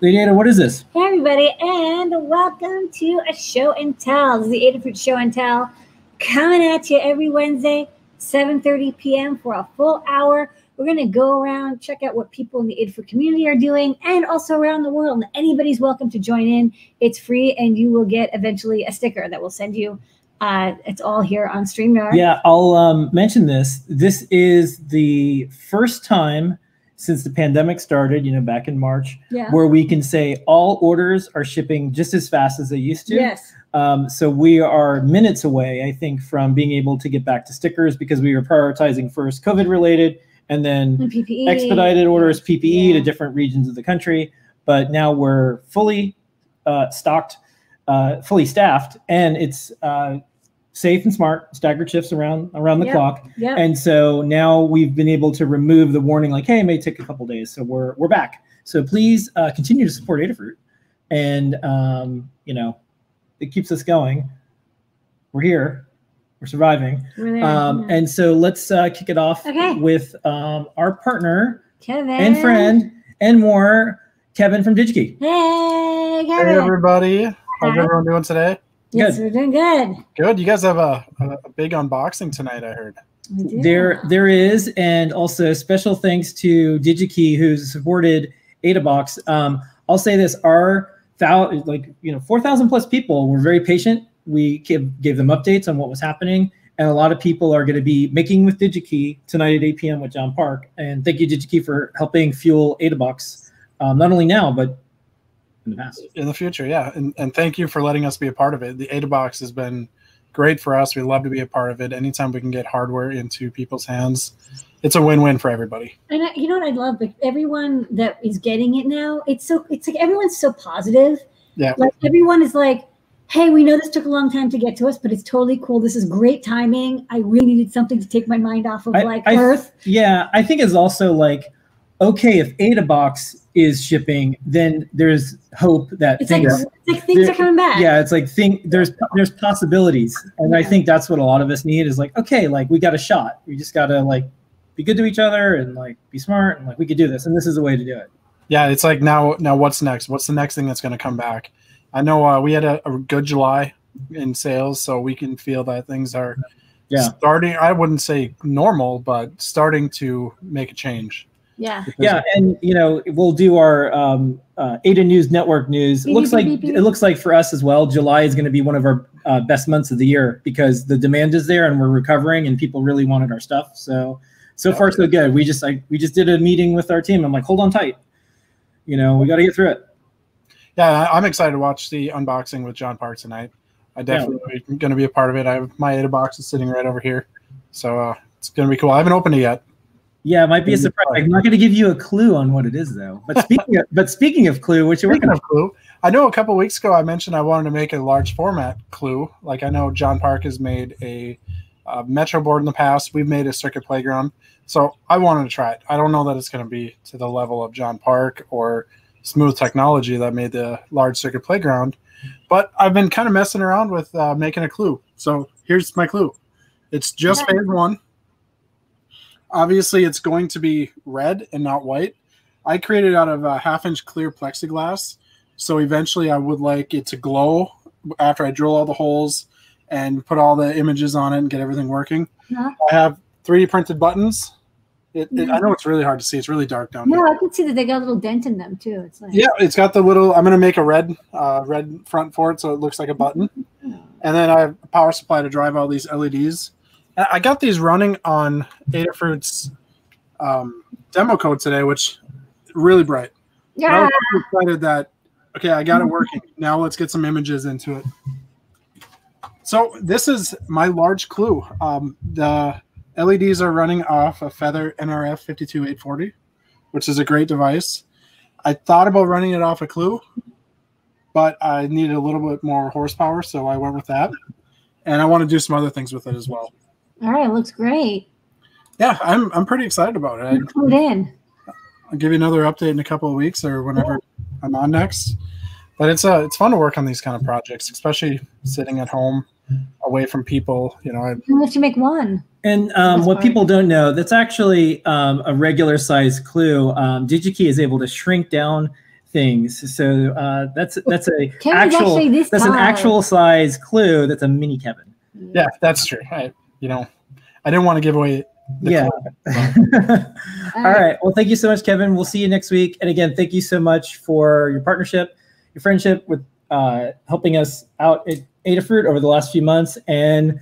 Lady Ada, what is this? Hey everybody, and welcome to a show and tell. This is the Adafruit Show and Tell coming at you every Wednesday, 7:30 p.m. for a full hour. We're gonna go around, check out what people in the Adafruit community are doing, and also around the world. And anybody's welcome to join in. It's free, and you will get eventually a sticker that we'll send you. Uh, it's all here on StreamYard. Yeah, I'll um, mention this. This is the first time since the pandemic started, you know, back in March, Yeah. where we can say all orders are shipping just as fast as they used to. Yes. Um, so we are minutes away, I think, from being able to get back to stickers because we were prioritizing first COVID related and then PPE. expedited orders, PPE to different regions of the country. But now we're fully uh, stocked, uh, fully staffed, and it's uh, safe and smart, staggered shifts around around the Yep. clock. Yep. And so now we've been able to remove the warning, like, hey, it may take a couple days. So we're we're back. So please uh, continue to support Adafruit, and um, you know, it keeps us going. We're here. We're surviving. We're there. Um, Yeah. and so let's uh, kick it off Okay. with um, our partner Kevin and friend and more, Kevin from DigiKey. Hey, Hey everybody, how's Hi. everyone doing today? Yes, Good. we're doing good. Good. You guys have a, a, a big unboxing tonight. I heard. We do. There, there is, and also special thanks to DigiKey who's supported AdaBox. Um, I'll say this: our thou, like you know, four thousand plus people were very patient. We gave, gave them updates on what was happening, and a lot of people are going to be making with DigiKey tonight at 8 p.m. with John Park. And thank you, DigiKey, for helping fuel AdaBox, um, not only now but in the past. In the future, yeah, and, and thank you for letting us be a part of it. The Ada Box has been great for us. We love to be a part of it. Anytime we can get hardware into people's hands, it's a win-win for everybody. And I, you know what I love? Like everyone that is getting it now, it's so it's like everyone's so positive. Yeah. Like everyone is like, "Hey, we know this took a long time to get to us, but it's totally cool. This is great timing. I really needed something to take my mind off of I- like I- Earth." Yeah, I think it's also like, okay, if AdaBox is shipping, then there's hope that It's like things. it's like things are coming back. yeah, it's like think there's there's possibilities, and I think that's what a lot of us need is like, okay, like we got a shot. We just gotta like be good to each other and like be smart and like we could do this, and this is the way to do it. Yeah, it's like now. Now, what's next? What's the next thing that's going to come back? I know uh, we had a, a good July in sales, so we can feel that things are Yeah. starting. I wouldn't say normal, but starting to make a change. Yeah. Yeah, and you know we'll do our um, uh, Ada News Network news. It looks like beep, beep. it looks like for us as well. July is going to be one of our uh, best months of the year because the demand is there and we're recovering and people really wanted our stuff. So so far so good. We just like we just did a meeting with our team. I'm like, hold on tight. You know, we got to get through it. Yeah, I- I'm excited to watch the unboxing with John Park tonight. I definitely going to be a part of it. I have my Ada box is sitting right over here, so uh, it's going to be cool. I haven't opened it yet. Yeah, it might be a surprise. I'm not going to give you a clue on what it is though. But speaking of, but speaking of clue, what you working Speaking on? of Clue, I know a couple weeks ago I mentioned I wanted to make a large format Clue. Like I know John Park has made a uh, Metro board in the past. We've made a Circuit Playground, so I wanted to try it. I don't know that it's going to be to the level of John Park or Smooth Technology that made the large Circuit Playground, but I've been kind of messing around with uh, making a Clue. So here's my Clue. It's just Okay. phase one. Obviously, it's going to be red and not white. I created out of a half inch clear plexiglass. So eventually I would like it to glow after I drill all the holes and put all the images on it and get everything working. Yeah. I have 3D printed buttons. It, it, I know it's really hard to see. It's really dark down No. I can see that they got a little dent in them too. It's like Yeah, it's got the little. I'm gonna make a red, uh, red front for it, so it looks like a button. And then I have a power supply to drive all these LEDs. I got these running on Adafruit's um, demo code today, which really bright. I yeah. was so excited that okay, I got it working. Now let's get some images into it. So this is my large clue. Um, the LEDs are running off a Feather NRF 52840, which is a great device. I thought about running it off a clue, but I needed a little bit more horsepower, so I went with that. And I want to do some other things with it as well. All right, looks great. Yeah, I'm I'm pretty excited about it. I, Put it in. I'll give you another update in a couple of weeks or whenever I'm on next. But it's uh it's fun to work on these kind of projects, especially sitting at home away from people. You know, I, You make one. And um, what fine. people don't know, that's actually um, a regular size clue. Um, DigiKey is able to shrink down things. So uh, that's that's a Kevin's actual actually this that's an actual size clue. That's a mini Kevin. Yeah, that's true. You know, I didn't want to give away. The Yeah. All right. Well, thank you so much, Kevin. We'll see you next week. And again, thank you so much for your partnership, your friendship with uh, helping us out at Adafruit over the last few months. And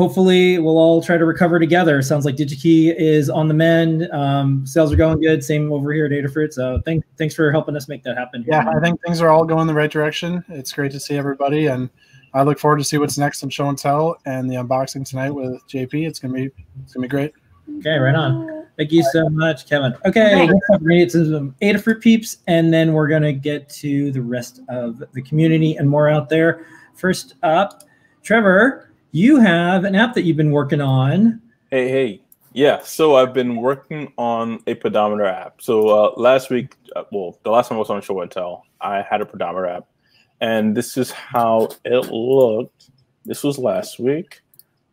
hopefully we'll all try to recover together. Sounds like DigiKey is on the mend. Um, sales are going good. Same over here at Adafruit. So thank, thanks for helping us make that happen. Yeah, I think things are all going the right direction. It's great to see everybody, and I look forward to see what's next in show and tell and the unboxing tonight with JP. It's gonna be it's gonna be great. Okay, right on. Thank you so much, Kevin. Okay, Okay. next up, we're gonna get to some Adafruit peeps, and then we're gonna get to the rest of the community and more out there. First up, Trevor, you have an app that you've been working on. Hey, hey. Yeah, so I've been working on a pedometer app. So uh, last week, uh, well, the last time I was on Show and Tell, I had a pedometer app, and this is how it looked. This was last week.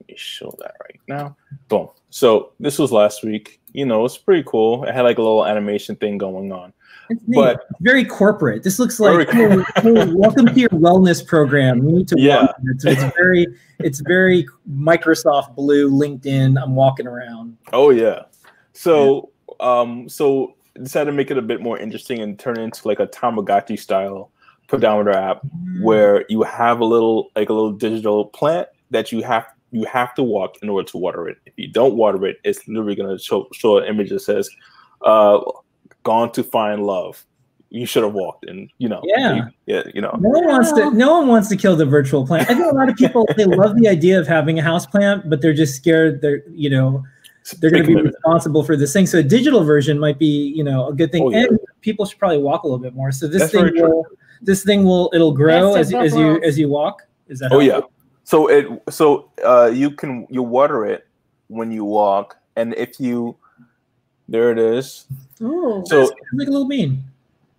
Let me show that right now. Boom. So this was last week. You know, it's pretty cool. It had like a little animation thing going on. It's. But- very corporate. This looks like hey, hey, welcome to your wellness program. We need to Yeah. It's, it's very it's very Microsoft Blue, LinkedIn. I'm walking around. Oh yeah. So um so decided to make it a bit more interesting and turn it into like a Tamagotchi style pedometer app where you have a little like a little digital plant that you have you have to walk in order to water it. If you don't water it, it's literally gonna show show an image that says uh gone to find love. You should have walked and you know Yeah. yeah, you know. No one wants to. No one wants to kill the virtual plant. I think a lot of people they love the idea of having a house plant, but they're just scared. They're you know they're going to be a responsible for this thing. So a digital version might be you know a good thing, Oh, yeah. and people should probably walk a little bit more. So this That's thing will this thing will it'll grow Best as of as you as you walk. Is that? Oh how it yeah. So it so uh you can you water it when you walk and if you there it is. Oh, So It's like a little bean.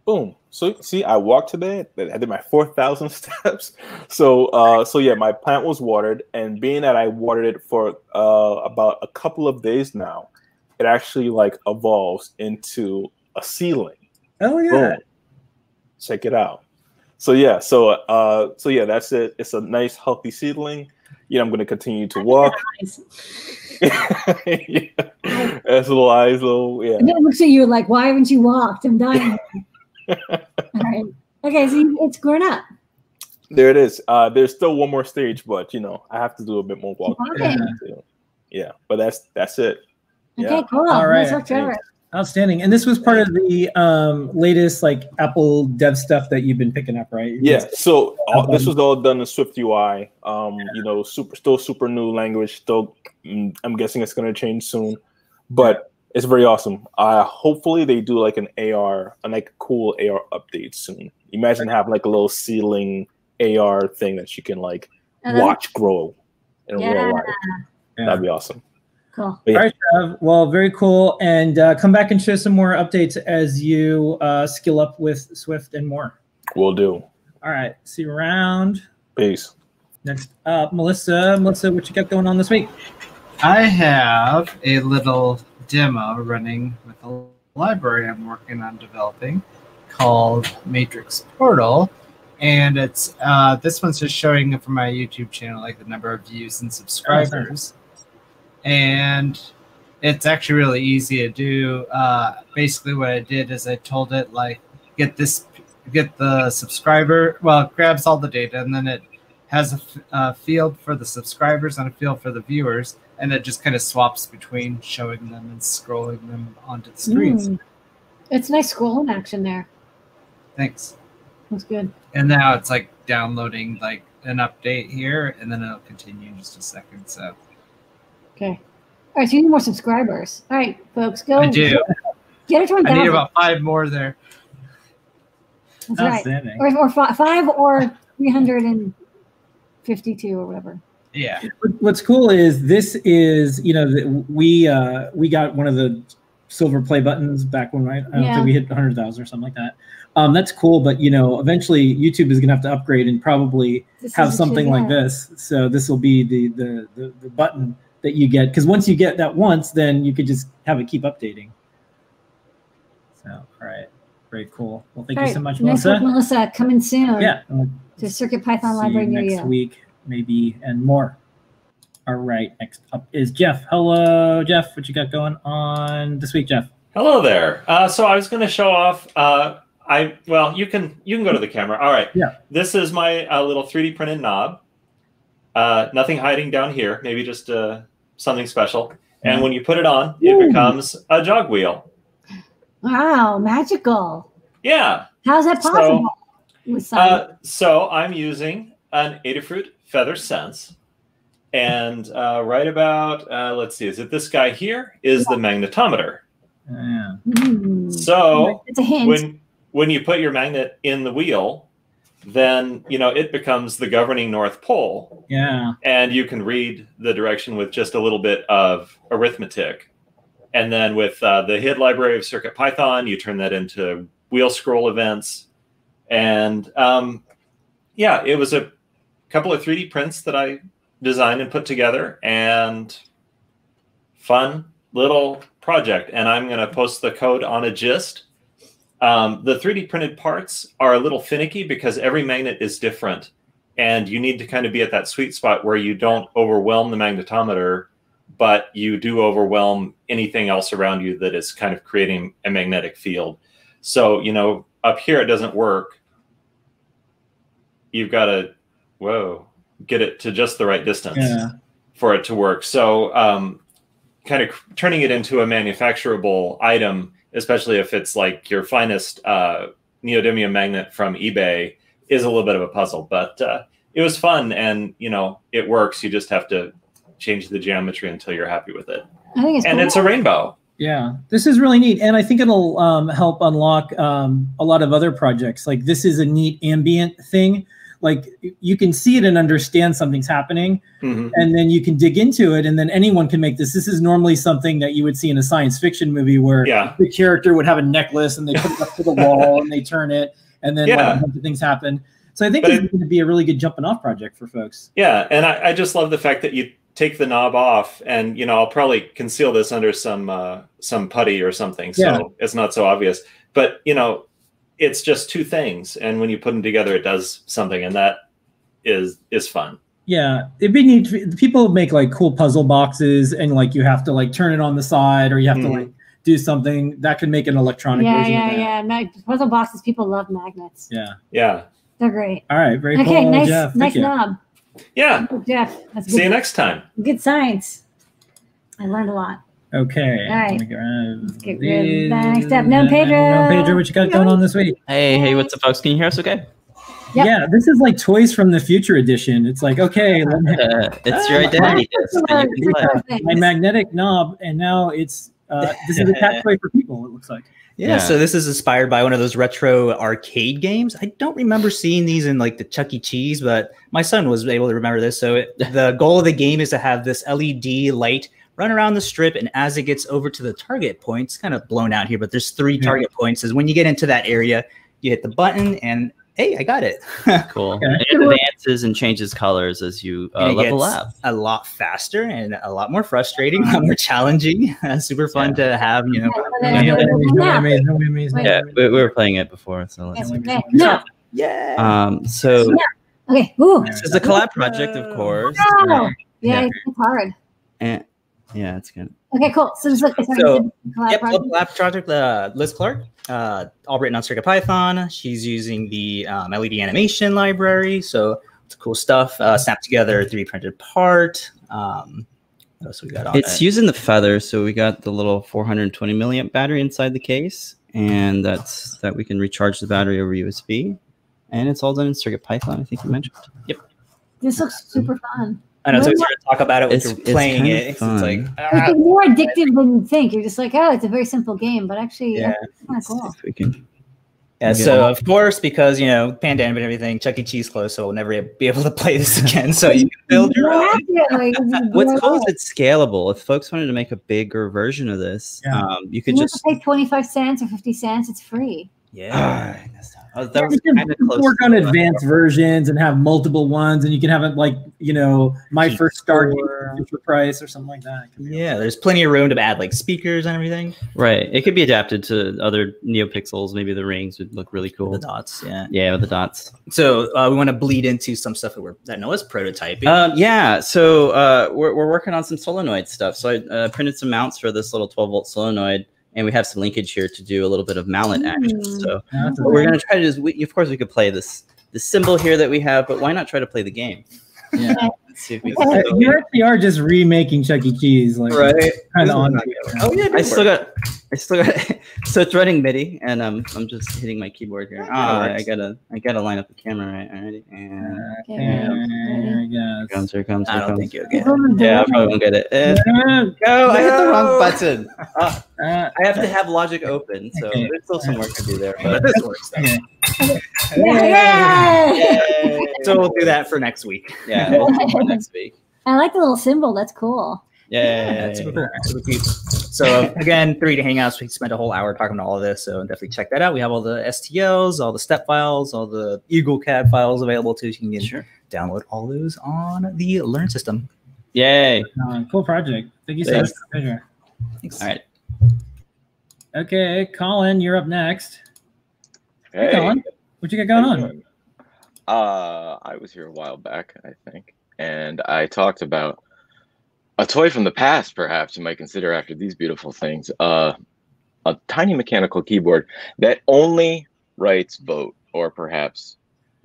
Boom. So see, I walked today. I did my four thousand steps. So uh, so yeah, my plant was watered, and being that I watered it for uh, about a couple of days now, it actually like evolves into a seedling. Oh yeah. Boom. Check it out. So yeah, so uh, so yeah, that's it. It's a nice, healthy seedling. Yeah, I'm gonna continue to walk. Nice. yeah. That's little eyes, little yeah. And then it looks at you like, why haven't you walked? I'm dying. All right. Okay, so it's grown up. There it is. Uh, there's still one more stage, but you know, I have to do a bit more walking. Okay. Yeah, but that's that's it. Okay, Yeah. cool. All right. Nice. Outstanding. And this was part of the um, latest like Apple dev stuff that you've been picking up, right? Yeah. So all, this was all done in Swift UI. Um, you know, super still super new language. Still, mm, I'm guessing it's going to change soon, but it's very awesome. Uh, hopefully they do like an AR, a like cool AR update soon. Imagine having like a little ceiling AR thing that you can like And then- watch grow in Yeah. real life. Yeah. That'd be awesome. Cool. Yeah. All right, Trev. Well, very cool. And uh, come back and show some more updates as you uh, skill up with Swift and more. We'll do. All right. See you around. Peace. Next up, Melissa. Melissa, what you got going on this week? I have a little demo running with a library I'm working on developing called Matrix Portal. And it's uh, this one's just showing from my YouTube channel, like the number of views and subscribers. And it's actually really easy to do. Uh, basically, what I did is I told it like get this, get the subscriber. Well, it grabs all the data, and then it has a, a field for the subscribers and a field for the viewers, and it just kind of swaps between showing them and scrolling them onto the screens. Mm. It's nice scrolling action there. Thanks. Looks good. And now it's like downloading like an update here, and then it'll continue in just a second. So Okay. All right, so you need more subscribers. All right, folks, go. I do. Get it to I 1,000. need about five more there. That's right. Or, or fi- five or 352 or whatever. Yeah. What's cool is this is you know the, we uh, we got one of the silver play buttons back when I, I don't Yeah. think we hit 100,000 or something like that. Um, that's cool, but you know eventually YouTube is gonna have to upgrade and probably This have is a something kid, like yeah. this. So this will be the the the, the button that you get because once you get that once, then you could just have it keep updating. So all right, Very cool. Well, thank All you right, so much, nice Melissa. work, Melissa. Coming soon. Yeah. we'll To Circuit Python Library you near next you. week, maybe, and more. All right. Next up is Jeff. Hello, Jeff. What you got going on this week, Jeff? Hello there. Uh, so I was going to show off. Uh, I well, you can you can go to the camera. All right. Yeah. This is my uh, little 3D printed knob. Uh, nothing hiding down here. Maybe just uh, something special. And when you put it on, it Ooh. becomes a jog wheel. Wow, magical. Yeah. How's that possible? with science? Uh, so I'm using an Adafruit Feather Sense. And uh, right about, uh, let's see, is it this guy here? Is the magnetometer. Yeah. Hmm. So it's a hint. when when you put your magnet in the wheel, then you know it becomes the governing north pole, Yeah. and you can read the direction with just a little bit of arithmetic. And then with uh, the HID library of Circuit Python, you turn that into wheel scroll events. And um, yeah, it was a couple of 3D prints that I designed and put together, and fun little project. And I'm going to post the code on a gist. Um, the 3D printed parts are a little finicky because every magnet is different. And you need to kind of be at that sweet spot where you don't overwhelm the magnetometer, but you do overwhelm anything else around you that is kind of creating a magnetic field. So, you know, up here it doesn't work. You've got to, whoa, get it to just the right distance Yeah. for it to work. So, um, kind of turning it into a manufacturable item, especially if it's like your finest uh, neodymium magnet from eBay, is a little bit of a puzzle. But uh, it was fun, and you know, it works. You just have to change the geometry until you're happy with it. I think it's And cool. it's a rainbow. Yeah, this is really neat, and I think it'll um, help unlock um, a lot of other projects. Like this is a neat ambient thing. Like you can see it and understand something's happening, Mhm. and then you can dig into it, and then anyone can make this. This is normally something that you would see in a science fiction movie where Yeah. the character would have a necklace and they put it up to the wall and they turn it, and then like, a bunch of things happen. So I think But this it- is going to be a really good jumping off project for folks. Yeah, and I, I just love the fact that you take the knob off, and you know, I'll probably conceal this under some uh, some putty or something, so Yeah. it's not so obvious. But you know, it's just two things, and when you put them together, it does something, and that is is fun. Yeah, it'd be neat. to- People make like cool puzzle boxes, and like you have to like turn it on the side, or you have to Mhm. like do something that could make an electronic yeah, version yeah, of that. yeah. Mag- puzzle boxes. People love magnets. Yeah. Yeah, They're great. All right. Very okay, cool, nice, Jeff. Nice you. knob. yeah. Jeff, that's See you next time. Good science. I learned a lot. Okay. All right. Let me get rid of Let's get rid of that. Next up, Noe and Pedro. Noe and Pedro, what you got going on this week? Hey, hey, what's up, folks? Can you hear us okay? Yep. Yeah, this is like Toys from the Future edition. It's like, okay, let me- Uh, it's your Ah, identity disc. and you can play. Things. my magnetic knob, and now it's uh, this is a cat toy for people. It looks like. Yeah, Yeah. so this is inspired by one of those retro arcade games. I don't remember seeing these in like the Chuck E. Cheese, but my son was able to remember this. So it, the goal of the game is to have this LED light run around the strip, and as it gets over to the target point, it's kind of blown out here, but there's three Yeah. target points. Is when you get into that area, you hit the button, and hey, I got it. Cool. Okay. And it advances and changes colors as you uh, And it level gets up. a lot faster and a lot more frustrating, a lot more challenging. Super fun to have, you know. Yeah, Yeah, yeah, no yeah. amazing, no amazing. Wait. Yeah, we, we were playing it before, so let's. Yes, okay. No. Yeah. Um, so Okay. Ooh. this is a collab project, of course. Oh. Yeah, Yeah. it's hard. And yeah, it's good. Okay, cool. So this is like So, Yep, project. the lab project, uh, Liz Clark, uh, all written on Circuit Python. She's using the um, LED animation library, so it's cool stuff. Uh, snapped together 3D printed part. Um, what else we got on It's it? using the feather, so we got the little 420 milliamp battery inside the case, and that's that we can recharge the battery over USB. And it's all done in Circuit Python. I think you mentioned. Yep. This looks super fun. I know it's always hard to talk about it when It's- you're playing kind it. It's like ah, like more addictive than you think. You're just like, oh, it's a very simple game, but actually, Yeah. kind of cool. If we can. yeah. Okay. So of course, because you know pandemic and everything, Chuck E. Cheese closed, so we'll never be able to play this again. So you can build your own. have like, What's cool it is it's scalable. If folks wanted to make a bigger version of this, Yeah. um, you You could don't have just to pay 25 cents or 50 cents. It's free. Yeah. Oh, that was can kind of close. work on what I advanced versions and have multiple ones, and you can have it like you know my Keep first start score. for price or something like that. Yeah, there's plenty of room to add like speakers and everything. Right. It could be adapted to other NeoPixels. Maybe the rings would look really cool. The dots, yeah. Yeah, with the dots. So uh, we want to bleed into some stuff that we're that Noe's prototyping. Um, yeah, so uh, we're, we're working on some solenoid stuff. So I uh, printed some mounts for this little 12 volt solenoid, and we have some linkage here to do a little bit of mallet action. Mm. So That's what we're gonna try to do is, we, of course, we could play this the symbol here that we have, but why not try to play the game? Yeah. Let's see if we Uh, you actually are just remaking Chuck E. Cheese, like Right. kind of on. oh yeah, I still got, I still got. so it's running MIDI, and um, I'm just hitting my keyboard here. Ah, I gotta, I gotta line up the camera right. Alrighty, and Okay, There you here go. comes, here comes, I here don't comes. think you'll get. it. Yeah, I probably won't get it. And go! I hit the wrong button. Ah, Uh, I have to have Logic open, so Okay. there's still some work to do there. But But this works. Though. okay. Yeah. Yay! So we'll do that for next week. yeah, we'll do it next week. I like the little symbol. That's cool. Yeah, super cool. Super. So again, 3D Hangouts. We spent a whole hour talking about all of this, so definitely check that out. We have all the STLs, all the step files, all the Eagle CAD files available too. So you can Sure. download all those on the Learn system. Yay! Uh, cool project. Thank you so much. Thanks. Pleasure. Thanks. All right. Okay, Colin, you're up next. Hey, Hey, Colin, what you got going on? doing? Uh, I was here a while back, I think, and I talked about a toy from the past, perhaps you might consider after these beautiful things. Uh, a tiny mechanical keyboard that only writes vote or perhaps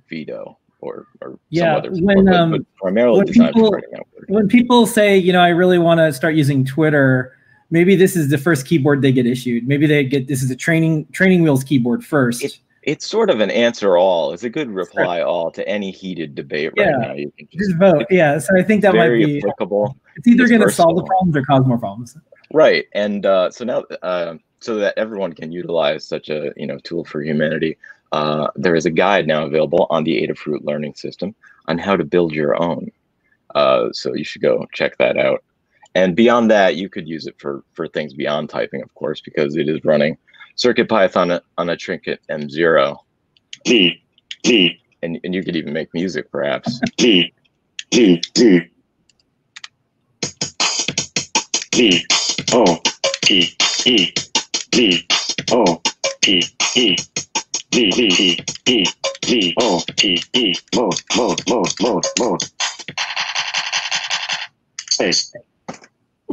veto or, or Yeah, some other when, but, um, but primarily when people- for writing outward. When people say, you know, I really want to start using Twitter, maybe this is the first keyboard they get issued. Maybe they get this is a training training wheels keyboard first. It- It's sort of an answer all. It's a good reply all to any heated debate right Yeah. now. You can just Just vote. Yeah. So I think that might be applicable. it's either going to solve the problems or cause more problems. Right, and uh, so now, uh, so that everyone can utilize such a you know tool for humanity, uh, there is a guide now available on the Adafruit Learning System on how to build your own. Uh, so you should go check that out. And beyond that, you could use it for for things beyond typing, of course, because it is running CircuitPython on on a Trinket M0, and and you could even make music, perhaps. O E E. O E E. E O E E. Mode mode mode mode mode. Space.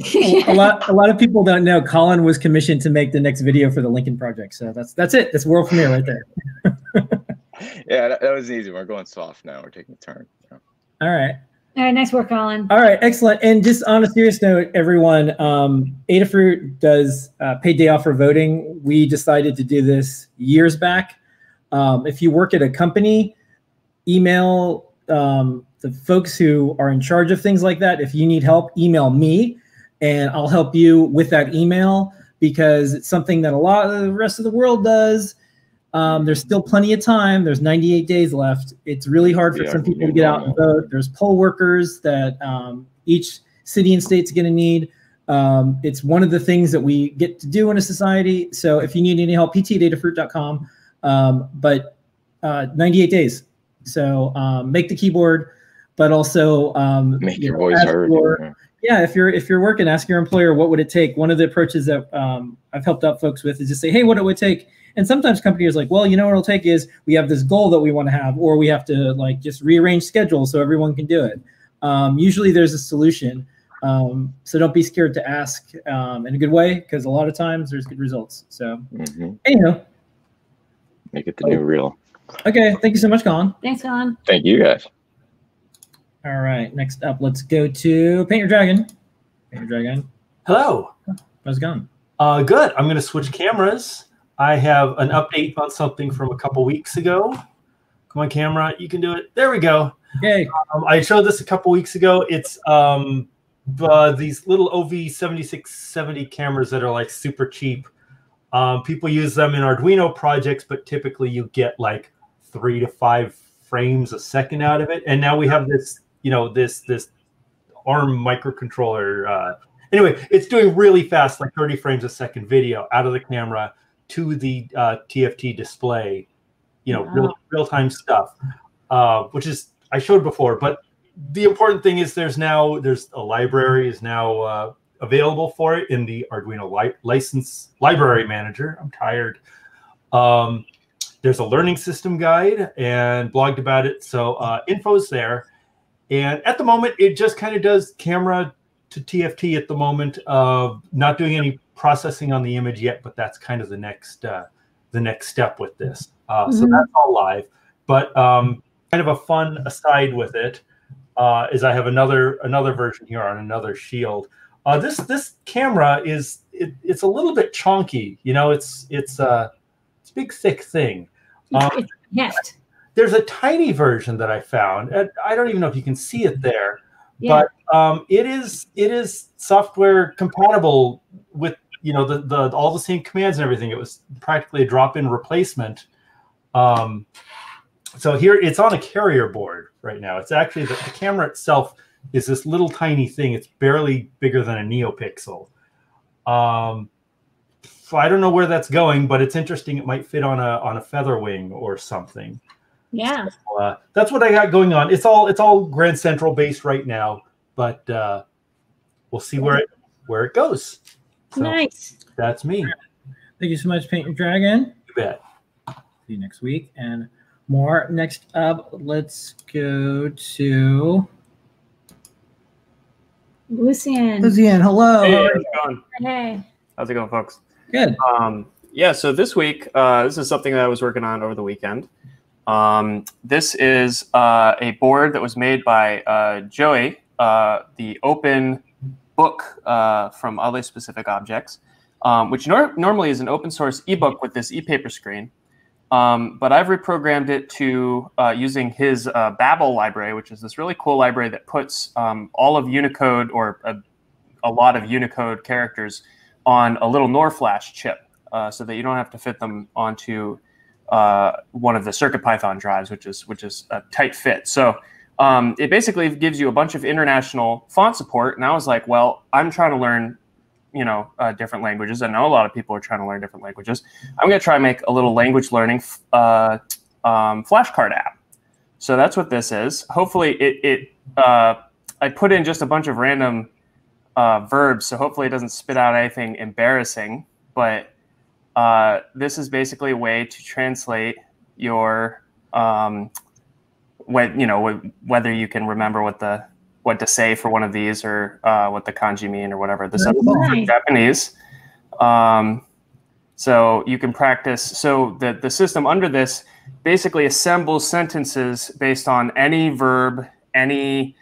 A lot a lot of people don't know Colin was commissioned to make the next video for the Lincoln project. So that's that's it. That's world premiere right there. yeah, that, that was easy. We're going soft now. We're taking a turn. All right. All right, nice work, Colin. All right, excellent. And just on a serious note, everyone, um, Adafruit does uh, paid day off for voting. We decided to do this years back. Um, if you work at a company, email um, the folks who are in charge of things like that. If you need help, email me, and I'll help you with that email because it's something that a lot of the rest of the world does. Um, there's still plenty of time. There's 98 days left. It's really hard for Yeah, some people to get out and vote. There's poll workers that um, each city and state's going to need. Um, it's one of the things that we get to do in a society. So if you need any help, pt@adafruit.com. Um, but uh, 98 days. So um, make the keyboard, but also um, Make your voice heard. your- yeah if you're if you're working ask your employer what would it take. One of the approaches that um, i've helped out folks with is just say hey what it would take. And sometimes companies are like well you know what it'll take is we have this goal that we want to have or we have to like just rearrange schedules so everyone can do it. Um, usually there's a solution um, so don't be scared to ask um, in a good way because a lot of times there's good results so. Hmm anyhow. Make it the new real. okay thank you so much colin. Thanks, Colin. Thank you guys. All right next up let's go to paint your dragon paint your dragon Hello. how's it going Uh, good. I'm going to switch cameras. I have an update on something from a couple weeks ago. Come on, camera. You can do it. There we go. yay Um, I showed this a couple weeks ago. It's um, uh, these little OV7670 cameras that are like super cheap. Um, people use them in Arduino projects, but typically you get like three to five frames a second out of it. And now we have this, you know, this this ARM microcontroller. Uh, anyway, it's doing really fast, like 30 frames a second video out of the camera to the uh, TFT display. You know, Wow. real real time stuff, uh, which is I showed before. But the important thing is there's now there's a library is now uh, available for it in the Arduino li- license library manager. I'm tired. Um, there's a learning system guide and blogged about it. So uh, info's there. And at the moment, it just kind of does camera to TFT at the moment. of not doing any processing on the image yet, but that's kind of the next uh, the next step with this. Uh, So Mhm. that's all live. But um, kind of a fun aside with it uh, is I have another another version here on another Shield. Uh, this this camera is it, it's a little bit chonky. You know, it's it's uh, it's a big thick thing. Um, It's heft. There's a tiny version that I found. and I don't even know if you can see it there, Yeah. but um, it is it is software compatible with you know the, the all the same commands and everything. It was practically a drop-in replacement. Um, so here it's on a carrier board right now. It's actually the, the camera itself is this little tiny thing. It's barely bigger than a NeoPixel. Um, so I don't know where that's going, but it's interesting. It might fit on a on a feather wing or something. Yeah. Uh, that's what I got going on. It's all it's all Grand Central based right now, but uh, we'll see where it where it goes. So Nice. that's me. Thank you so much, Paint Your Dragon. You bet. See you next week and more. Next up, let's go to Lucian. Lucian. Hello. Hey, how's it going? Hey. How's it going, folks? Good. Um, yeah, so this week, uh, this is something that I was working on over the weekend. Um, this is uh, a board that was made by uh, Joey, uh, the open book uh, from Oddly Specific Objects, um, which nor- normally is an open source ebook with this e-paper screen. Um, but I've reprogrammed it to uh, using his uh, Babel library, which is this really cool library that puts um, all of Unicode or a, a lot of Unicode characters on a little NOR flash chip so that you don't have to fit them onto uh, one of the CircuitPython drives, which is which is a tight fit. So um, it basically gives you a bunch of international font support. And I was like, well, I'm trying to learn, you know, uh, different languages. I know a lot of people are trying to learn different languages. I'm going to try and make a little language learning uh, um, flashcard app. So that's what this is. Hopefully, it, it uh, I put in just a bunch of random uh, verbs, so hopefully it doesn't spit out anything embarrassing. But uh, this is basically a way to translate your um, what you know wh- whether you can remember what the what to say for one of these or uh, what the kanji mean or whatever. This is Nice. Japanese. Um, so you can practice. So the the system under this basically assembles sentences based on any verb, any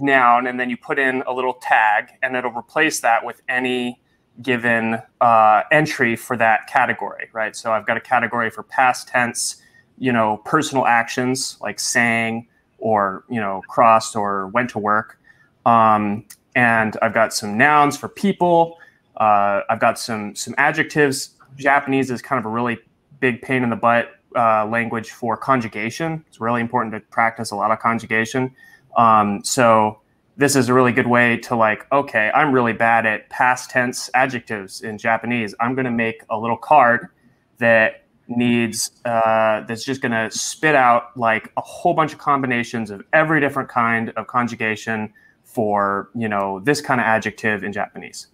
noun, and then you put in a little tag, and it'll replace that with any given uh, entry for that category, right? So I've got a category for past tense, you know, personal actions like sang or you know crossed or went to work, um, and I've got some nouns for people. Uh, I've got some some adjectives. Japanese is kind of a really big pain in the butt uh, language for conjugation. It's really important to practice a lot of conjugation. Um, so this is a really good way to like, okay, I'm really bad at past tense adjectives in Japanese. I'm going to make a little card that needs uh, that's just going to spit out like a whole bunch of combinations of every different kind of conjugation for you know this kind of adjective in Japanese,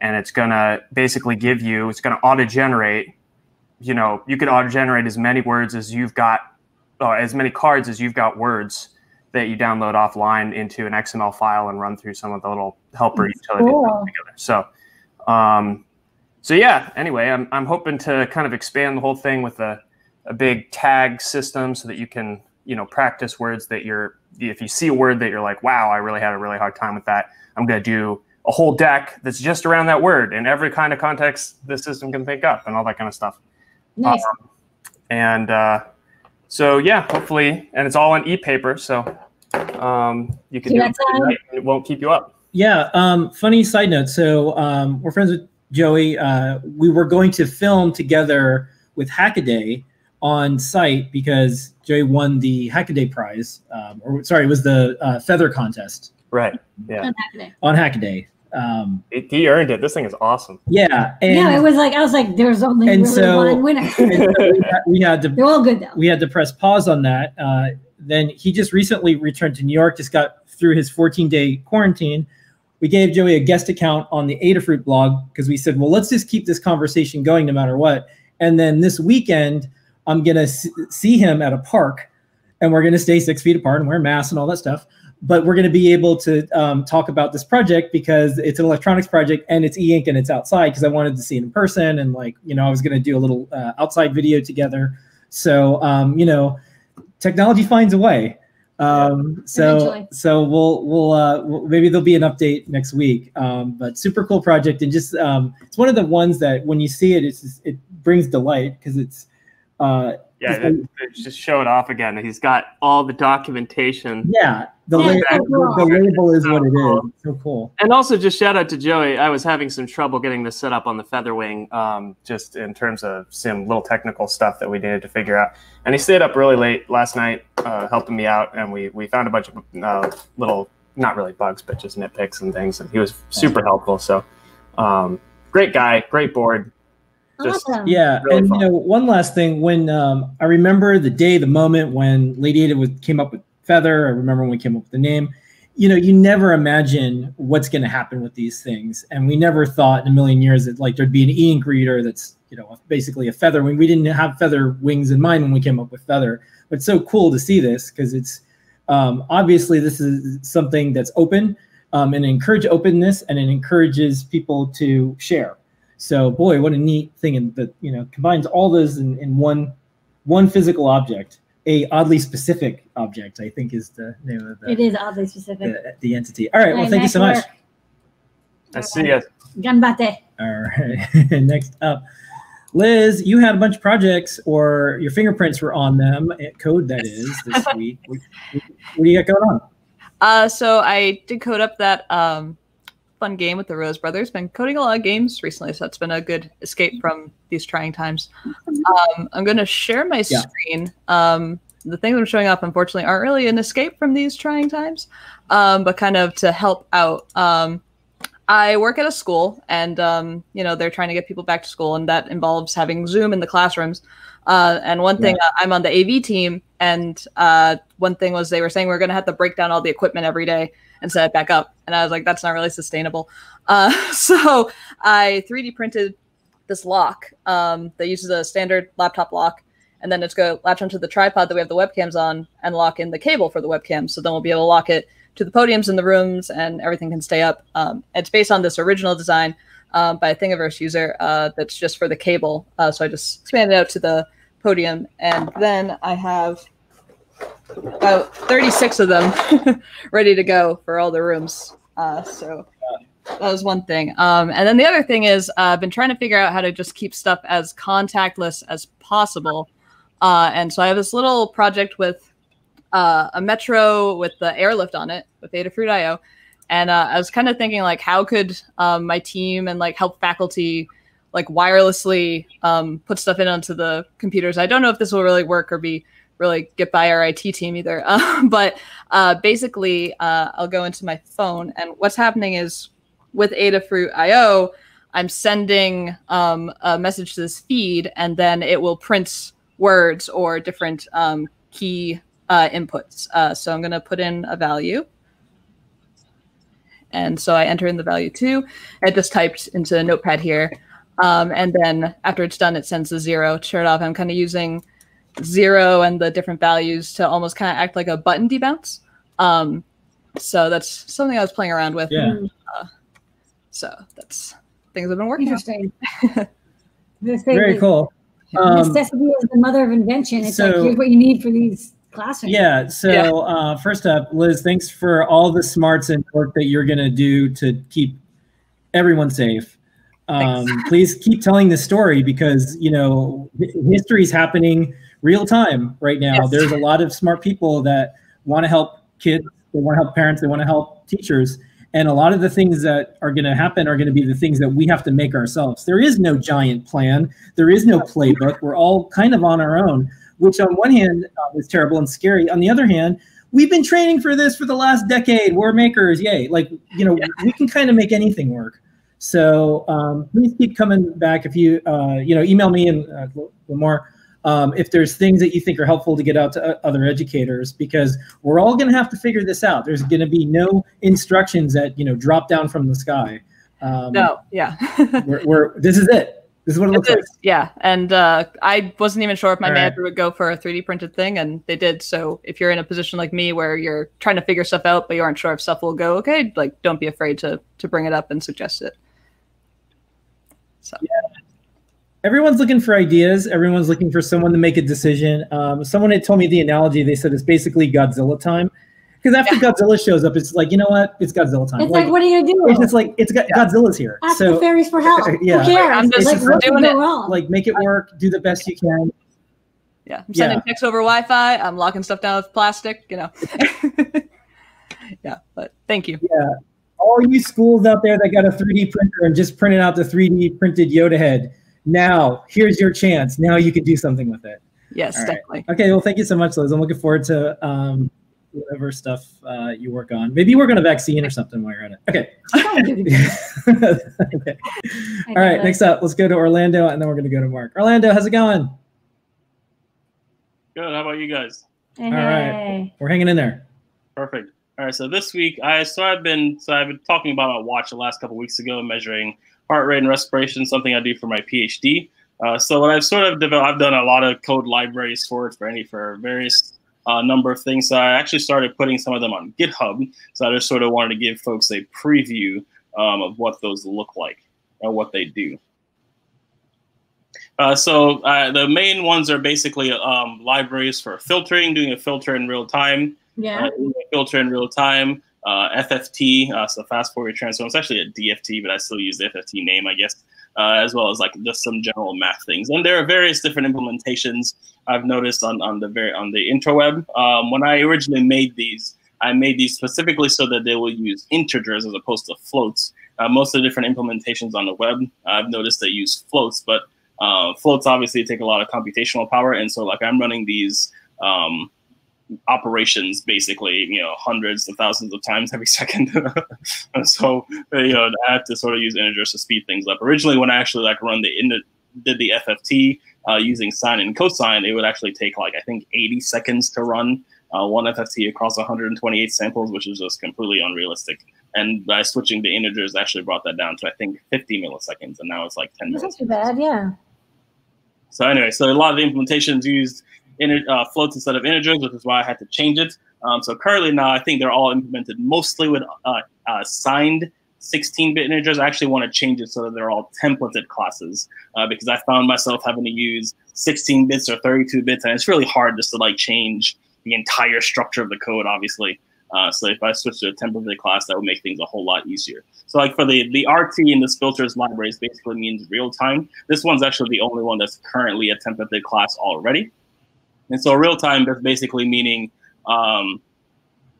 and it's going to basically give you it's going to auto generate. You know, you can auto generate as many words as you've got, or as many cards as you've got words that you download offline into an XML file and run through some of the little helper utilities Cool. together. So, um, so yeah. Anyway, I'm I'm hoping to kind of expand the whole thing with a a big tag system so that you can you know practice words that you're if you see a word that you're like wow I really had a really hard time with that I'm going to do a whole deck that's just around that word in every kind of context the system can think up and all that kind of stuff. Nice. Um, and uh, so yeah, hopefully, and it's all on e-paper, so um, you can See do it at sign? night and it won't keep you up. Yeah. Um, funny side note. So um, we're friends with Joey. Uh, we were going to film together with Hackaday on site because Joey won the Hackaday prize, um, or sorry, it was the uh, feather contest Right. Yeah. On Hackaday. on Hackaday. Um, It- he earned it. This thing is awesome. yeah, and, yeah, it was like I was like, there's only and really so- one winner. and so we, had, we had to They're all good though. we had to press pause on that. Uh, then he just recently returned to New York, just got through his 14 day quarantine. We gave Joey a guest account on the Adafruit blog because we said, well, let's just keep this conversation going no matter what. And then this weekend, I'm going to see him at a park and we're going to stay six feet apart and wear masks and all that stuff. But we're going to be able to um, talk about this project because it's an electronics project and it's e ink and it's outside because I wanted to see it in person. And like, you know, I was going to do a little uh, outside video together. So, um, you know, technology finds a way. Um, so, Eventually. so we'll, we'll, uh, we'll, maybe there'll be an update next week. Um, but super cool project. And just, um, it's one of the ones that when you see it, it's, just- it brings delight because it's, uh, Yeah, it's- it, it just show it off again. He's got all the documentation. yeah, the, Yeah, Babel, so cool. the, the Babel is what it is. It's so cool. And also, just shout out to Joey. I was having some trouble getting this set up on the Featherwing, um, just in terms of some little technical stuff that we needed to figure out. And he stayed up really late last night, uh, helping me out, and we we found a bunch of uh, little, not really bugs, but just nitpicks and things. And he was super helpful. So, um, great guy, great board. Just Awesome. Yeah, Really and fun. you know, one last thing. When um, I remember the day, the moment when Lady Ada was, came up with Feather. I remember when we came up with the name. You know, you never imagine what's going to happen with these things, and we never thought in a million years that like there'd be an e-ink reader that's you know basically a feather wing. We didn't have feather wings in mind when we came up with Feather, but it's so cool to see this because it's um, obviously this is something that's open um, and encourage openness, and it encourages people to share. So boy, what a neat thing that you know combines all those in, in one one physical object, a oddly specific object. I think is the name of the It is oddly specific. the, the entity. All right, well, thank you nice so much. I see you. Ganbate. All right, next up, Liz, you had a bunch of projects, or your fingerprints were on them. eh, Code that is this week. What, what do you got going on? Uh, so I did code up that um, fun game with the Ruiz Brothers. Been coding a lot of games recently, so that's been a good escape from these trying times. Um, I'm going to share my Yeah. screen. Um, the things I'm showing up, unfortunately, aren't really an escape from these trying times, um, but kind of to help out. Um, I work at a school, and um, you know they're trying to get people back to school, and that involves having Zoom in the classrooms. Uh, and one thing, uh, I'm on the AV team, and uh, one thing was they were saying we're going to have to break down all the equipment every day and set it back up. And I was like, that's not really sustainable. Uh, so I 3D printed this lock um, that uses a standard laptop lock. And then it's going to latch onto the tripod that we have the webcams on and lock in the cable for the webcam. So then we'll be able to lock it to the podiums in the rooms and everything can stay up. Um, it's based on this original design um, by a Thingiverse user uh, that's just for the cable. Uh, so I just expanded out to the podium. And then I have about 36 of them ready to go for all the rooms. Uh, so that was one thing. Um, and then the other thing is uh, I've been trying to figure out how to just keep stuff as contactless as possible. Uh, and so I have this little project with uh, a Metro with the airlift on it with Adafruit.io. And uh, I was kind of thinking like, how could um, my team and like help faculty like wirelessly um, put stuff in onto the computers? I don't know if this will really work or be really get by our IT team either. Uh, but basically, uh, I'll go into my phone, and what's happening is with Adafruit IO, I'm sending um, a message to this feed, and then it will print words or different um, key uh, inputs. Uh, so I'm going to put in a value. And so I enter in the value two. It just typed into Notepad here. Um, and then after it's done, it sends the zero to turn it off. I'm kind of using zero and the different values to almost kind of act like a button debounce. Um, so that's something I was playing around with. Yeah. Uh, so that's things I've been working Interesting. on. Very cool. Um, Necessity is the mother of invention. It's like here's what you need for these classrooms. Yeah. So Uh, first up, Liz, thanks for all the smarts and work that you're going to do to keep everyone safe. Um, please keep telling the story because you know history is happening real time right now. Yes. There's a lot of smart people that want to help kids, they want to help parents, they want to help teachers, and a lot of the things that are going to happen are going to be the things that we have to make ourselves. There is no giant plan. There is no playbook. We're all kind of on our own. Which on one hand um, is terrible and scary. On the other hand, we've been training for this for the last decade. We're makers, yay! Like you know, we can kind of make anything work. So um, please keep coming back if you uh, you know email me and uh, Limor um, if there's things that you think are helpful to get out to uh, other educators because we're all going to have to figure this out. There's going to be no instructions that you know drop down from the sky. Um, no, yeah. we're, we're, this is it. This is what it, it looks is, like. Yeah, and uh, I wasn't even sure if my all manager right. would go for a 3D printed thing, and they did. So if you're in a position like me where you're trying to figure stuff out, but you aren't sure if stuff will go okay, like don't be afraid to to bring it up and suggest it. So. Yeah everyone's looking for ideas. Everyone's looking for someone to make a decision. Um, someone had told me the analogy. They said it's basically Godzilla time. Because after yeah. Godzilla shows up, it's like you know what? It's Godzilla time. It's like, like what are you gonna do? It's just like it's yeah. Godzilla's here. Ask so, the fairies for help. Yeah, Who cares? I'm just like, like, doing it. Wrong? Like make it work. Do the best you can. Yeah, I'm sending yeah. text over Wi-Fi. I'm locking stuff down with plastic. You know. yeah, but thank you. Yeah, all you schools out there that got a 3D printer and just printed out the 3D printed Yoda head now here's your chance. Now you can do something with it. Yes, right. definitely. Okay, well, thank you so much, Liz. I'm looking forward to um, whatever stuff uh, you work on. Maybe you work on a vaccine or something while you're at it. Okay. okay. All right, next up, let's go to Orlando, and then we're going to go to Mark. Orlando, how's it going? Good. How about you guys? Hey. All right, we're hanging in there. Perfect. All right. So this week, I so I've been so I've been talking about my watch the last couple weeks ago, measuring heart rate and respiration, something I do for my PhD. Uh, so what I've sort of developed, I've done a lot of code libraries for it for any for various uh, number of things. So I actually started putting some of them on GitHub. So I just sort of wanted to give folks a preview um, of what those look like and what they do. Uh, so uh, the main ones are basically um, libraries for filtering, doing a filter in real time. Yeah. Uh, filter in real time uh, FFT, uh, so fast Fourier transform. It's actually a DFT, but I still use the FFT name, I guess, uh, as well as like just some general math things. And there are various different implementations I've noticed on on the very on the intraweb. Um, when I originally made these, I made these specifically so that they will use integers as opposed to floats. Uh, most of the different implementations on the web, I've noticed they use floats, but uh, floats obviously take a lot of computational power, and so like I'm running these. Um, operations basically you know hundreds of thousands of times every second. So you know i have to sort of use integers to speed things up. Originally when i actually like run the did the fft uh, using sine and cosine it would actually take like i think 80 seconds to run uh, one fft across 128 samples which is just completely unrealistic. And by switching to integers actually brought that down to i think 50 milliseconds and now it's like 10 That's not too bad yeah. So anyway so a lot of the implementations used uh, floats instead of integers, which is why I had to change it. Um, so currently now, I think they're all implemented mostly with uh, uh, signed 16-bit integers. I actually want to change it so that they're all templated classes uh, because I found myself having to use 16 bits or 32 bits, and it's really hard just to like change the entire structure of the code, obviously. Uh, so if I switch to a templated class, that would make things a whole lot easier. So like for the, the RT in this filters libraries basically means real time. This one's actually the only one that's currently a templated class already. And so real time that's basically meaning um,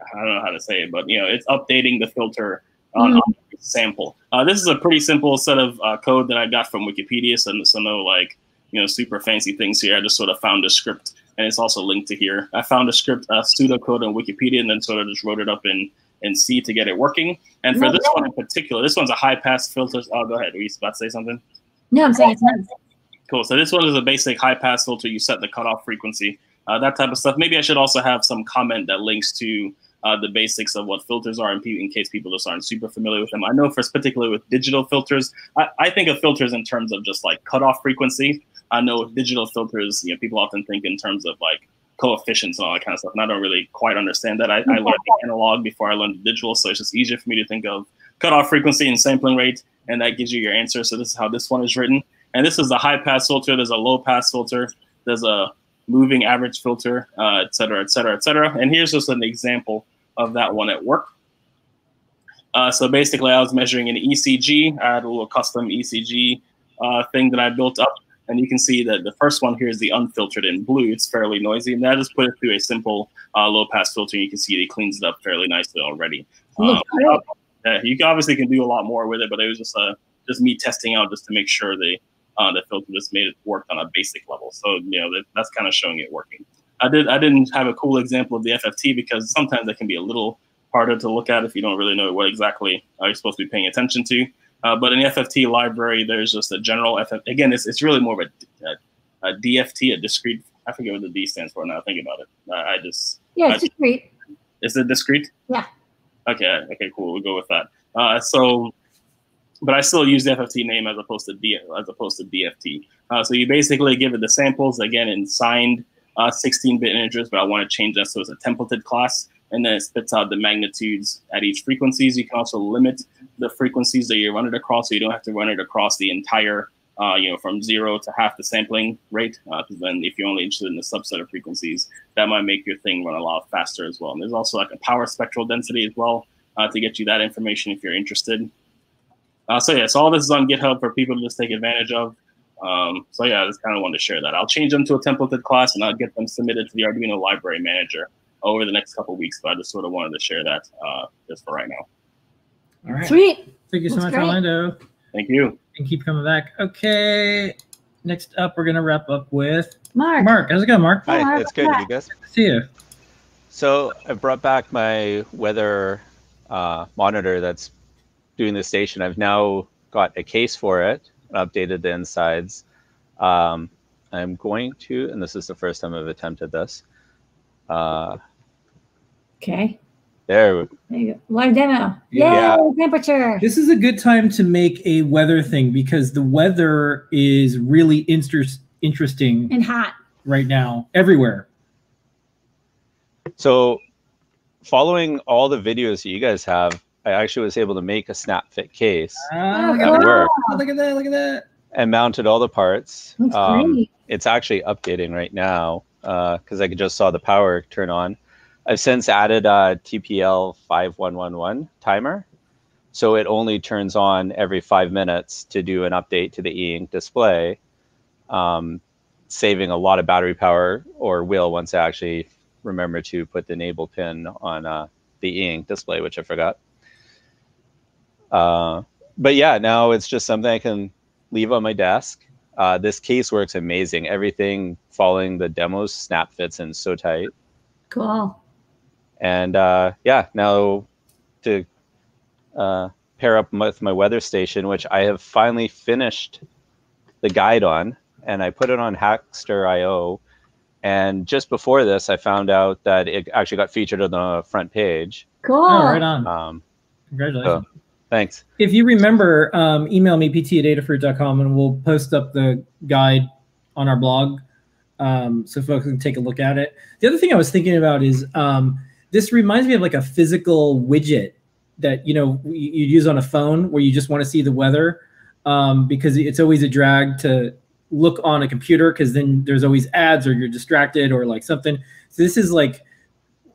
I don't know how to say it, but you know it's updating the filter on, mm-hmm. on the sample. Uh, this is a pretty simple set of uh, code that I got from Wikipedia, so, so no like you know super fancy things here. I just sort of found a script, and it's also linked to here. I found a script, uh, pseudocode on Wikipedia, and then sort of just wrote it up in in C to get it working. And for this one in particular, this one's a high pass filter. Oh, go ahead. Were you about to say something? No, I'm saying it's not. Cool. So this one is a basic high pass filter. You set the cutoff frequency, uh, that type of stuff. Maybe I should also have some comment that links to uh, the basics of what filters are in, in, case people just aren't super familiar with them. I know for particularly with digital filters, I, I, think of filters in terms of just like cutoff frequency. I know with digital filters, you know, people often think in terms of like coefficients and all that kind of stuff. And I don't really quite understand that. I, I learned analog before I learned the digital, so it's just easier for me to think of cutoff frequency and sampling rate, and that gives you your answer. So this is how this one is written. And this is the high pass filter. There's a low pass filter. There's a moving average filter, uh, et cetera, et cetera, et cetera. And here's just an example of that one at work. Uh, so basically, I was measuring an ECG. I had a little custom ECG uh, thing that I built up. And you can see that the first one here is the unfiltered in blue. It's fairly noisy. And I just put it through a simple uh, low pass filter. And you can see it cleans it up fairly nicely already. Um, you obviously can do a lot more with it, but it was just uh, just me testing out just to make sure the Uh, the filter just made it work on a basic level. So you know that, that's kind of showing it working. I did I didn't have a cool example of the FFT because sometimes that can be a little harder to look at if you don't really know what exactly are you supposed to be paying attention to. Uh, but in the FFT library, there's just a general FFT. Again, it's, it's really more of a, a, a DFT, a discrete. I forget what the D stands for now. Think about it. Uh, I just Yeah, it's I, discrete. is it discrete? Yeah. Okay. Okay. Cool. We'll go with that. Uh, so, but I still use the FFT name as opposed to D as opposed to DFT. Uh, so you basically give it the samples again in signed 16-bit integers, but I want to change that so it's a templated class, and then it spits out the magnitudes at each frequencies. You can also limit the frequencies that you run it across, so you don't have to run it across the entire, uh, you know, from zero to half the sampling rate. Because then, if you're only interested in a subset of frequencies, that might make your thing run a lot faster as well. And there's also like a power spectral density as well uh, to get you that information if you're interested. Uh, so yeah, so all this is on GitHub for people to just take advantage of. Um, so yeah, I just kind of wanted to share that. I'll change them to a templated class and I'll get them submitted to the Arduino library manager over the next couple weeks. But I just sort of wanted to share that uh, just for right now. All right. Sweet. Thank you so That's much, great. Orlando. Thank you. And keep coming back. Okay. Next up, we're gonna wrap up with Mark. Mark. How's it going, Mark? Hi, it's good. You guys? See you. So I brought back my weather uh, monitor that's doing the station. I've now got a case for it, updated the insides. Um, I'm going to, and this is the first time I've attempted this. Uh, Okay. there, There you go. Live demo. Yeah. Temperature. This is a good time to make a weather thing because the weather is really inter- interesting And hot. right now everywhere. So, following all the videos that you guys have, I actually was able to make a snap fit case Ah, look, at at work look at that! Look at that! and mounted all the parts. That's Um, great. it's actually updating right now because I just saw the power turn on. I've since added a TPL 5111 timer. So it only turns on every five minutes to do an update to the e-ink display, um, saving a lot of battery power, or will once I actually remember to put the enable pin on uh, the e-ink display, which I forgot. Uh, but yeah, now it's just something I can leave on my desk. Uh, this case works amazing. Everything following the demos snap fits in so tight. Cool. And uh, yeah, now to uh, pair up with my weather station, which I have finally finished the guide on, and I put it on Hackster.io. And just before this, I found out that it actually got featured on the front page. Cool. Oh, right on. Um, Congratulations. so, thanks. If you remember, um, email me pt at adafruit.com and we'll post up the guide on our blog um, so folks can take a look at it. The other thing I was thinking about is um, this reminds me of like a physical widget that you know you use on a phone where you just want to see the weather um, because it's always a drag to look on a computer because then there's always ads or you're distracted or like something. So this is like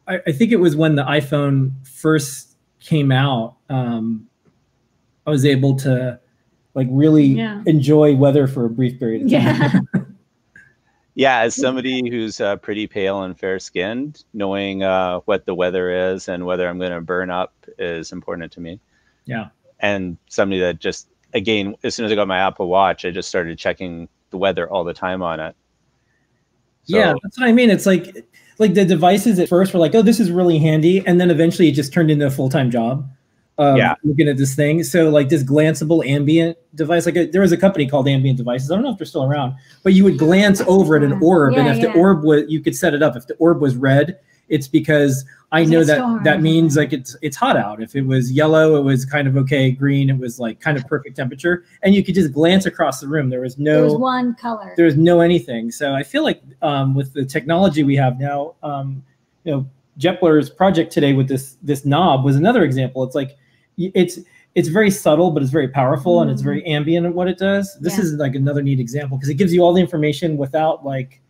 I, I think it was when the iPhone first came out. Um, I was able to like really Yeah. enjoy weather for a brief period of time. Yeah. Yeah, as somebody who's uh, pretty pale and fair skinned, knowing uh, what the weather is and whether I'm going to burn up is important to me. Yeah. And somebody that just, again, as soon as I got my Apple Watch, I just started checking the weather all the time on it. yeah, that's what I mean. It's like like the devices at first were like, oh, this is really handy, and then eventually it just turned into a full time job. Of Yeah. looking at this thing. So like this glanceable ambient device, like a, there was a company called Ambient Devices. I don't know if they're still around, but you would glance over at an orb, and Yeah, if the orb was, you could set it up. If the orb was red, it's because I know that storm. that means like it's it's hot out. If it was yellow, it was kind of okay. Green, it was like kind of perfect temperature, and you could just glance across the room. There was no There was one color. there's no anything. So I feel like um, with the technology we have now, um, you know, Jepler's project today with this this knob was another example. It's like y- it's it's very subtle, but it's very powerful and it's very mm. ambient at what it does. This Yeah. is like another neat example because it gives you all the information without like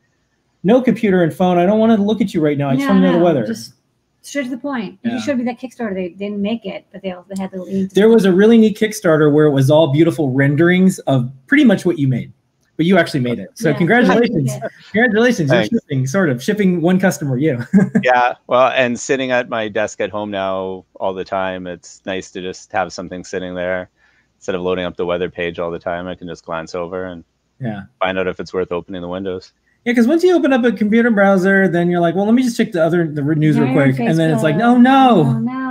no computer and phone. I don't want to look at you right now. I just want to know the weather. Just straight to the point. You showed me that Kickstarter. They didn't make it, but they also had the link. There was a really neat Kickstarter where it was all beautiful renderings of pretty much what you made, but you actually made it. So Yeah. congratulations, congratulations! You're shipping, sort of shipping one customer, you. yeah, well, and sitting at my desk at home now all the time, it's nice to just have something sitting there instead of loading up the weather page all the time. I can just glance over and Yeah. Find out if it's worth opening the windows. Yeah, because once you open up a computer browser, then you're like, well, let me just check the other the news real Yeah, you're quick, and then it's like, no, oh, no, Oh no.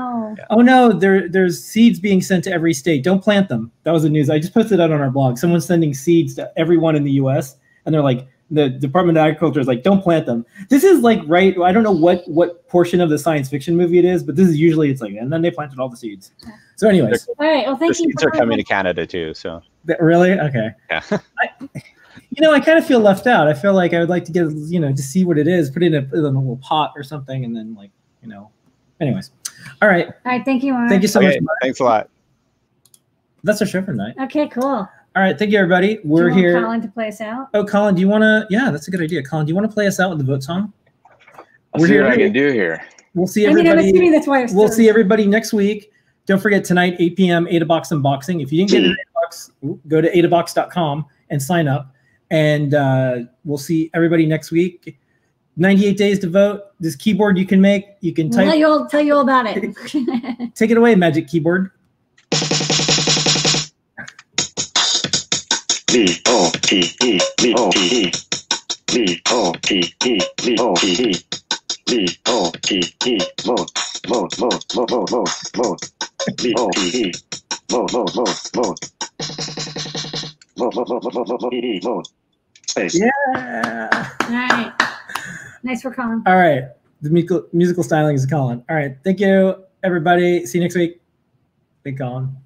Oh no, there there's seeds being sent to every state. Don't plant them. That was the news. I just posted that on our blog. Someone's sending seeds to everyone in the U.S. and they're like, the Department of Agriculture is like, don't plant them. This is like right. I don't know what what portion of the science fiction movie it is, but this is usually it's like, and then they planted all the seeds. So, anyways, All right. Well, The thank you. seeds are for- coming to Canada too. So Th- really okay. yeah. You know, I kind of feel left out. I feel like I would like to get, you know, to see what it is, put it in a, put it in a little pot or something, and then like, you know. Anyways, all right. All right. Thank you, Mark. Thank you so Okay, much. Mark. thanks a lot. That's our show for tonight. Okay. Cool. All right, thank you, everybody. We're you want here. Colin to play us out. Oh, Colin, do you want to? Yeah, that's a good idea. Colin, do you want to play us out with the vote song? I'll We're see here what I can do here. We'll see I mean, I'm everybody. assuming that's why you're We'll see everybody next week. Don't forget tonight, 8 p.m. Ada Box unboxing. If you didn't get an Ada Box, go to adabox.com and sign up. And uh, we'll see everybody next week. 98 days to vote. This keyboard you can make. You can We'll tell type. you all tell you all about it. Take it away, Magic Keyboard. B O T E B O T E B O T E B O T E B O T E vote vote vote vote vote vote vote B O T E vote vote vote vote vote vote vote vote vote vote E E vote space Yeah. all right. Nice for Colin. All right. The musical musical styling is Colin. All right. Thank you, everybody. See you next week. Big Colin.